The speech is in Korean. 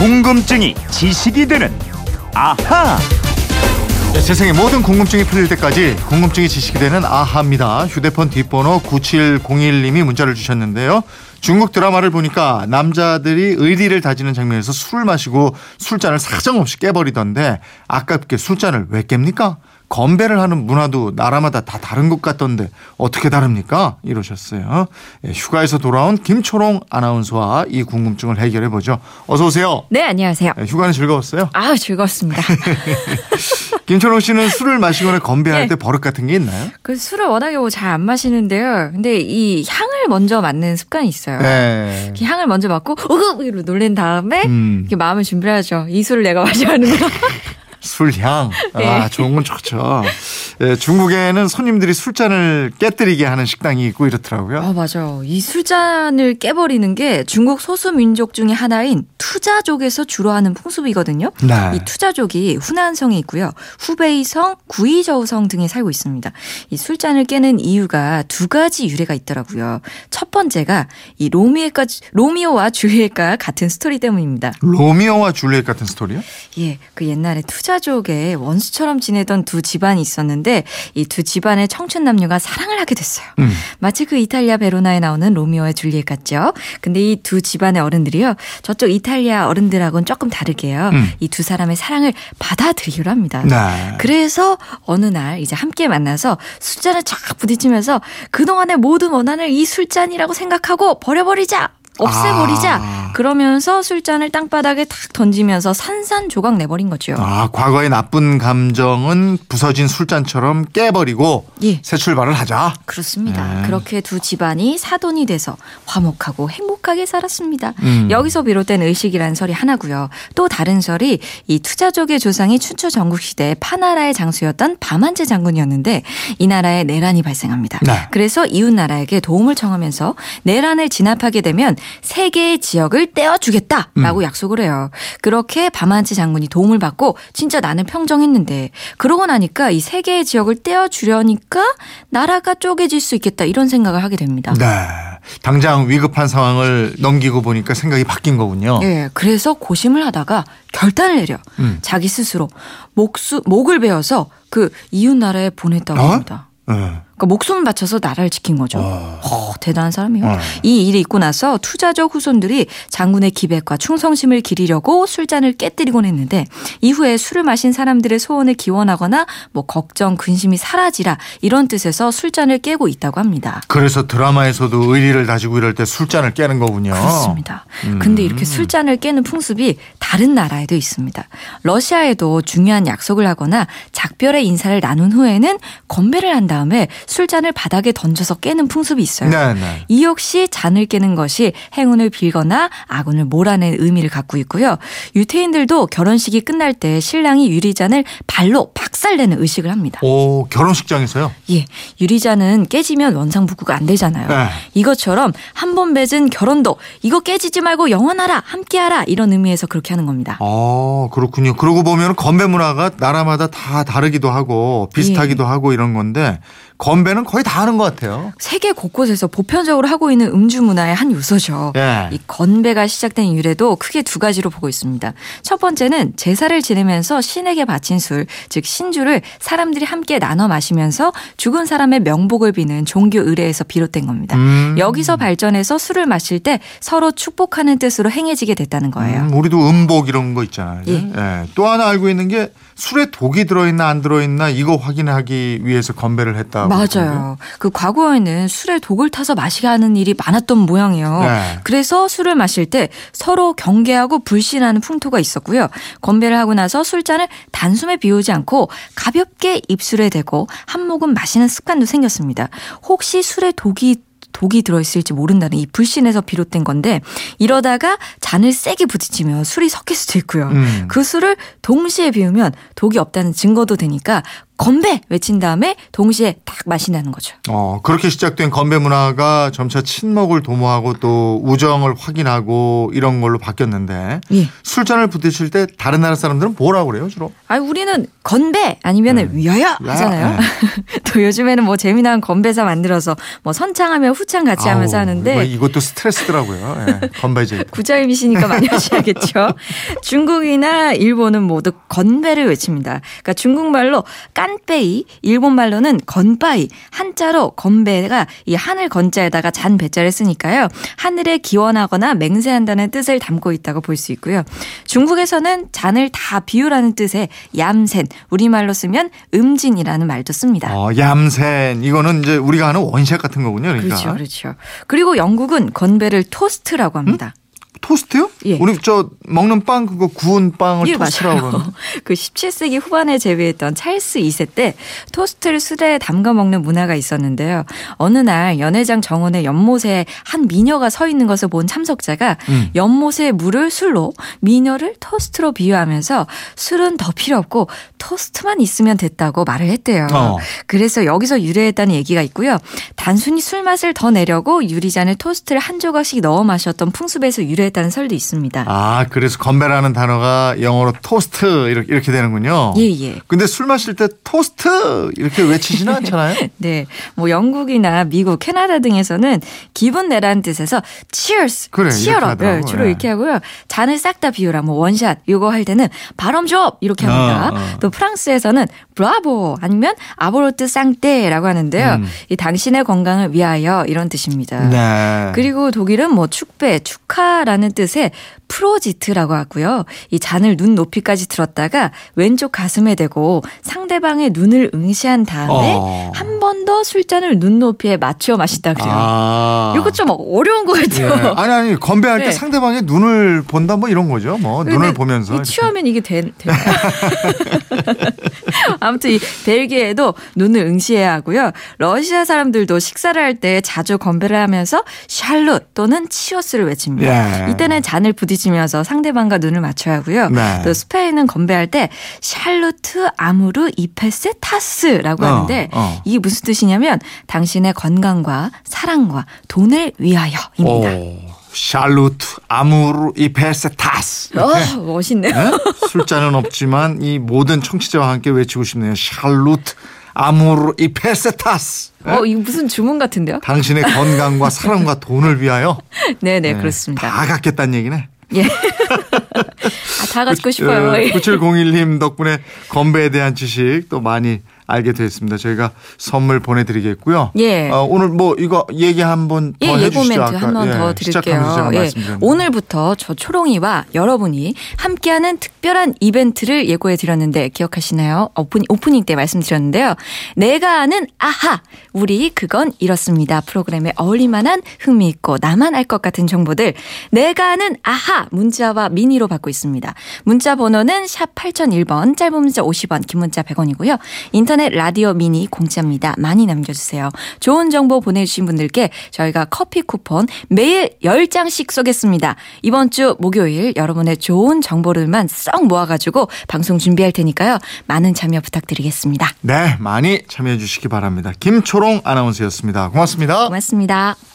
궁금증이 지식이 되는 아하. 네, 세상의 모든 궁금증이 풀릴 때까지 궁금증이 지식이 되는 아하입니다. 휴대폰 뒷번호 9701님이 문자를 주셨는데요. 중국 드라마를 보니까 남자들이 의리를 다지는 장면에서 술을 마시고 술잔을 사정없이 깨버리던데 아깝게 술잔을 왜 깹니까? 건배를 하는 문화도 나라마다 다 다른 것 같던데 어떻게 다릅니까? 이러셨어요. 예, 휴가에서 돌아온 김초롱 아나운서와 이 궁금증을 해결해 보죠. 어서 오세요. 네, 안녕하세요. 예, 휴가는 즐거웠어요? 아, 즐거웠습니다. 김초롱 씨는 술을 마시거나 건배할 네. 때 버릇 같은 게 있나요? 그 술을 워낙에 잘안 마시는데요. 근데 이 향을 먼저 맡는 습관이 있어요. 네. 이 향을 먼저 맡고 으그 이로 놀란 다음에 음. 마음을 준비를 하죠. 이 술을 내가 마셔야 하는구나. 술향. 아, 네. 좋은 건 좋죠. 예, 중국에는 손님들이 술잔을 깨뜨리게 하는 식당이 있고 이렇더라고요. 어, 맞아. 이 술잔을 깨버리는 게 중국 소수 민족 중에 하나인 투자족에서 주로 하는 풍습이거든요. 네. 이 투자족이 후난성에 있고요. 후베이성, 구이저우성 등에 살고 있습니다. 이 술잔을 깨는 이유가 두 가지 유래가 있더라고요. 첫 번째가 이 로미오가, 로미오와 줄리엣과 같은 스토리 때문입니다. 로미오와 줄리엣 같은 스토리요? 예, 그 옛날에 투자 족에 원수처럼 지내던 두 집안이 있었는데 이 두 집안의 청춘 남녀가 사랑을 하게 됐어요. 음. 마치 그 이탈리아 베로나에 나오는 로미오와 줄리엣 같죠. 근데 이 두 집안의 어른들이요. 저쪽 이탈리아 어른들하고는 조금 다르게요. 음. 이두 사람의 사랑을 받아들이기로 합니다. 네. 그래서 어느 날 이제 함께 만나서 술잔을 쫙 부딪히면서 그동안의 모든 원한을 이 술잔이라고 생각하고 버려버리자. 없애버리자. 아. 그러면서 술잔을 땅바닥에 탁 던지면서 산산조각 내버린 거죠. 아, 과거의 나쁜 감정은 부서진 술잔처럼 깨버리고 예. 새 출발을 하자. 그렇습니다. 네. 그렇게 두 집안이 사돈이 돼서 화목하고 행복하게 살았습니다. 음. 여기서 비롯된 의식이라는 설이 하나고요. 또 다른 설이 이 투자족의 조상이 춘추 전국 시대 파나라의 장수였던 밤한제 장군이었는데 이 나라에 내란이 발생합니다. 네. 그래서 이웃 나라에게 도움을 청하면서 내란을 진압하게 되면 세 개의 지역을 떼어주겠다라고 약속을 해요. 그렇게 밤한제 장군이 도움을 받고 진짜 나는 평정했는데 그러고 나니까 이 세 개의 지역을 떼어주려니까 나라가 쪼개질 수 있겠다 이런 생각을 하게 됩니다. 네. 당장 위급한 상황을 넘기고 보니까 생각이 바뀐 거군요. 예, 그래서 고심을 하다가 결단을 내려 음. 자기 스스로 목수, 목을 베어서 그 이웃 나라에 보냈다고 어? 합니다. 네. 그러니까 목숨을 바쳐서 나라를 지킨 거죠. 어. 어, 대단한 사람이에요. 어. 이 일이 있고 나서 투자적 후손들이 장군의 기백과 충성심을 기리려고 술잔을 깨뜨리곤 했는데 이후에 술을 마신 사람들의 소원을 기원하거나 뭐 걱정, 근심이 사라지라 이런 뜻에서 술잔을 깨고 있다고 합니다. 그래서 드라마에서도 의리를 다지고 이럴 때 술잔을 깨는 거군요. 그렇습니다. 음. 근데 이렇게 술잔을 깨는 풍습이 다른 나라에도 있습니다. 러시아에도 중요한 약속을 하거나 작별의 인사를 나눈 후에는 건배를 한 다음에 술잔을 바닥에 던져서 깨는 풍습이 있어요. 네, 네. 이 역시 잔을 깨는 것이 행운을 빌거나 아군을 몰아내는 의미를 갖고 있고요. 유태인들도 결혼식이 끝날 때 신랑이 유리잔을 발로 박살내는 의식을 합니다. 오, 결혼식장에서요? 예, 유리잔은 깨지면 원상복구가 안 되잖아요. 네. 이것처럼 한 번 맺은 결혼도 이거 깨지지 말고 영원하라, 함께하라 이런 의미에서 그렇게 하는 겁니다. 아, 그렇군요. 그러고 보면 건배 문화가 나라마다 다 다르기도 하고 비슷하기도 하고 이런 건데 건배는 거의 다 하는 것 같아요. 세계 곳곳에서 보편적으로 하고 있는 음주 문화의 한 요소죠. 예. 이 건배가 시작된 유래도 크게 두 가지로 보고 있습니다. 첫 번째는 제사를 지내면서 신에게 바친 술, 즉 신주를 사람들이 함께 나눠 마시면서 죽은 사람의 명복을 비는 종교 의례에서 비롯된 겁니다. 음. 여기서 발전해서 술을 마실 때 서로 축복하는 뜻으로 행해지게 됐다는 거예요. 음, 우리도 음복 이런 거 있잖아요. 예. 예. 또 하나 알고 있는 게 술에 독이 들어있나 안 들어있나 이거 확인하기 위해서 건배를 했다. 맞아요. 그 과거에는 술에 독을 타서 마시게 하는 일이 많았던 모양이에요. 네. 그래서 술을 마실 때 서로 경계하고 불신하는 풍토가 있었고요. 건배를 하고 나서 술잔을 단숨에 비우지 않고 가볍게 입술에 대고 한 모금 마시는 습관도 생겼습니다. 혹시 술에 독이 독이 들어있을지 모른다는 이 불신에서 비롯된 건데 이러다가 잔을 세게 부딪히면 술이 섞일 수도 있고요. 음. 그 술을 동시에 비우면 독이 없다는 증거도 되니까 건배 외친 다음에 동시에 딱 마신다는 거죠. 어, 그렇게 시작된 건배 문화가 점차 친목을 도모하고 또 우정을 확인하고 이런 걸로 바뀌었는데 예. 술잔을 부딪힐 때 다른 나라 사람들은 뭐라고 그래요, 주로? 아, 우리는 건배 아니면은 위하여 네. 야, 하잖아요. 네. 또 요즘에는 뭐 재미난 건배사 만들어서 뭐 선창하며 후창 같이 하면서 아우, 하는데 이거- 이것도 스트레스더라고요. 예, 건배제. 구자임이시니까 많이 하셔야겠죠. 중국이나 일본은 모두 건배를 외칩니다. 그러니까 중국말로 깐 빼이, 일본말로는 건빠이, 한자로 건배가 이 하늘 건자에다가 잔 배자를 쓰니까요. 하늘에 기원하거나 맹세한다는 뜻을 담고 있다고 볼 수 있고요. 중국에서는 잔을 다 비우라는 뜻의 얌센, 우리말로 쓰면 음진이라는 말도 씁니다. 어, 얌센. 이거는 이제 우리가 하는 원샷 같은 거군요. 그러니까. 그렇죠, 그렇죠. 그리고 영국은 건배를 토스트라고 합니다. 토스트요? 예. 우리 저 먹는 빵 그거 구운 빵을 예, 토스트라고. 그러는데. 그 17세기 후반에 재위했던 찰스 2세 때 토스트를 술에 담가 먹는 문화가 있었는데요. 어느 날 연회장 정원의 연못에 한 미녀가 서 있는 것을 본 참석자가 음. 연못의 물을 술로 미녀를 토스트로 비유하면서 술은 더 필요 없고 토스트만 있으면 됐다고 말을 했대요. 어. 그래서 여기서 유래했다는 얘기가 있고요. 단순히 술 맛을 더 내려고 유리잔에 토스트를 한 조각씩 넣어 마셨던 풍습에서 유래 했다는 설도 있습니다. 아, 그래서 건배라는 단어가 영어로 토스트 이렇게, 이렇게 되는군요. 예, 예. 근데 술 마실 때 토스트 이렇게 외치지는 않잖아요. 네, 뭐 영국이나 미국, 캐나다 등에서는 기분 내라는 뜻에서 cheers, 그래, 하더라고. 네, 주로 예. 이렇게 하고요. 잔을 싹 다 비우라, 뭐 원샷 이거 할 때는 바람 줘 이렇게 합니다. 어, 어. 또 프랑스에서는 브라보 아니면 아보로트 쌍떼라고 하는데요. 음. 이 당신의 건강을 위하여 이런 뜻입니다. 네. 그리고 독일은 뭐 축배, 축하라는 뜻의 프로지트라고 하고요. 이 잔을 눈 높이까지 들었다가 왼쪽 가슴에 대고 상대방의 눈을 응시한 다음에 어. 한번 더 술잔을 눈 높이에 맞춰 마신다 그래요. 아. 이거 좀 어려운 것 예. 같아요. 아니 아니 건배할 때 네. 상대방의 눈을 본다 뭐 이런 거죠. 뭐 눈을 보면서. 취하면 이게 되, 되나요? 아무튼 이 벨기에도 눈을 응시해야 하고요. 러시아 사람들도 식사를 할 때 자주 건배를 하면서 샬롯 또는 치오스를 외칩니다. 예. 이때는 잔을 부딪 히면서 상대방과 눈을 맞춰야 하고요. 네. 또 스페인은 건배할 때 샬로트 아무르 이페스 타스라고 어, 하는데 어. 이게 무슨 뜻이냐면 당신의 건강과 사랑과 돈을 위하여입니다. 오. 샬루트 아무르 이페세 타스. 어, 멋있네요. 네? 술잔은 없지만 이 모든 청취자와 함께 외치고 싶네요. 샬루트 아무르 이페세 타스. 어, 이거 무슨 주문 같은데요? 당신의 건강과 사랑과 돈을 위하여 네네, 네, 그렇습니다. 다 갖겠다는 얘기네. 예. 아, 다 갖고 싶어요. 예. 9701님 덕분에 건배에 대한 지식 또 많이 알게 됐습니다. 저희가 선물 보내드리겠고요. 예. 어, 오늘 뭐 이거 얘기 한번 더 예. 예고 멘트 한번 예, 더 드릴게요. 예. 오늘부터 저 초롱이와 여러분이 함께하는 특별한 이벤트를 예고해 드렸는데 기억하시나요? 오프닝, 오프닝 때 말씀드렸는데요. 내가 아는 아하! 우리 그건 이렇습니다. 프로그램에 어울릴만한 흥미있고 나만 알 것 같은 정보들 내가 아는 아하! 문자와 미니로 받고 있습니다. 문자 번호는 샵 8001번, 짧은 문자 50원, 긴 문자 100원이고요. 인터넷 라디오 미니 공짜입니다. 많이 남겨주세요. 좋은 정보 보내주신 분들께 저희가 커피 쿠폰 매일 10장씩 쏘겠습니다. 이번 주 목요일 여러분의 좋은 정보들만 썩 모아가지고 방송 준비할 테니까요. 많은 참여 부탁드리겠습니다. 네, 많이 참여해 주시기 바랍니다. 김초롱 아나운서였습니다. 고맙습니다. 고맙습니다.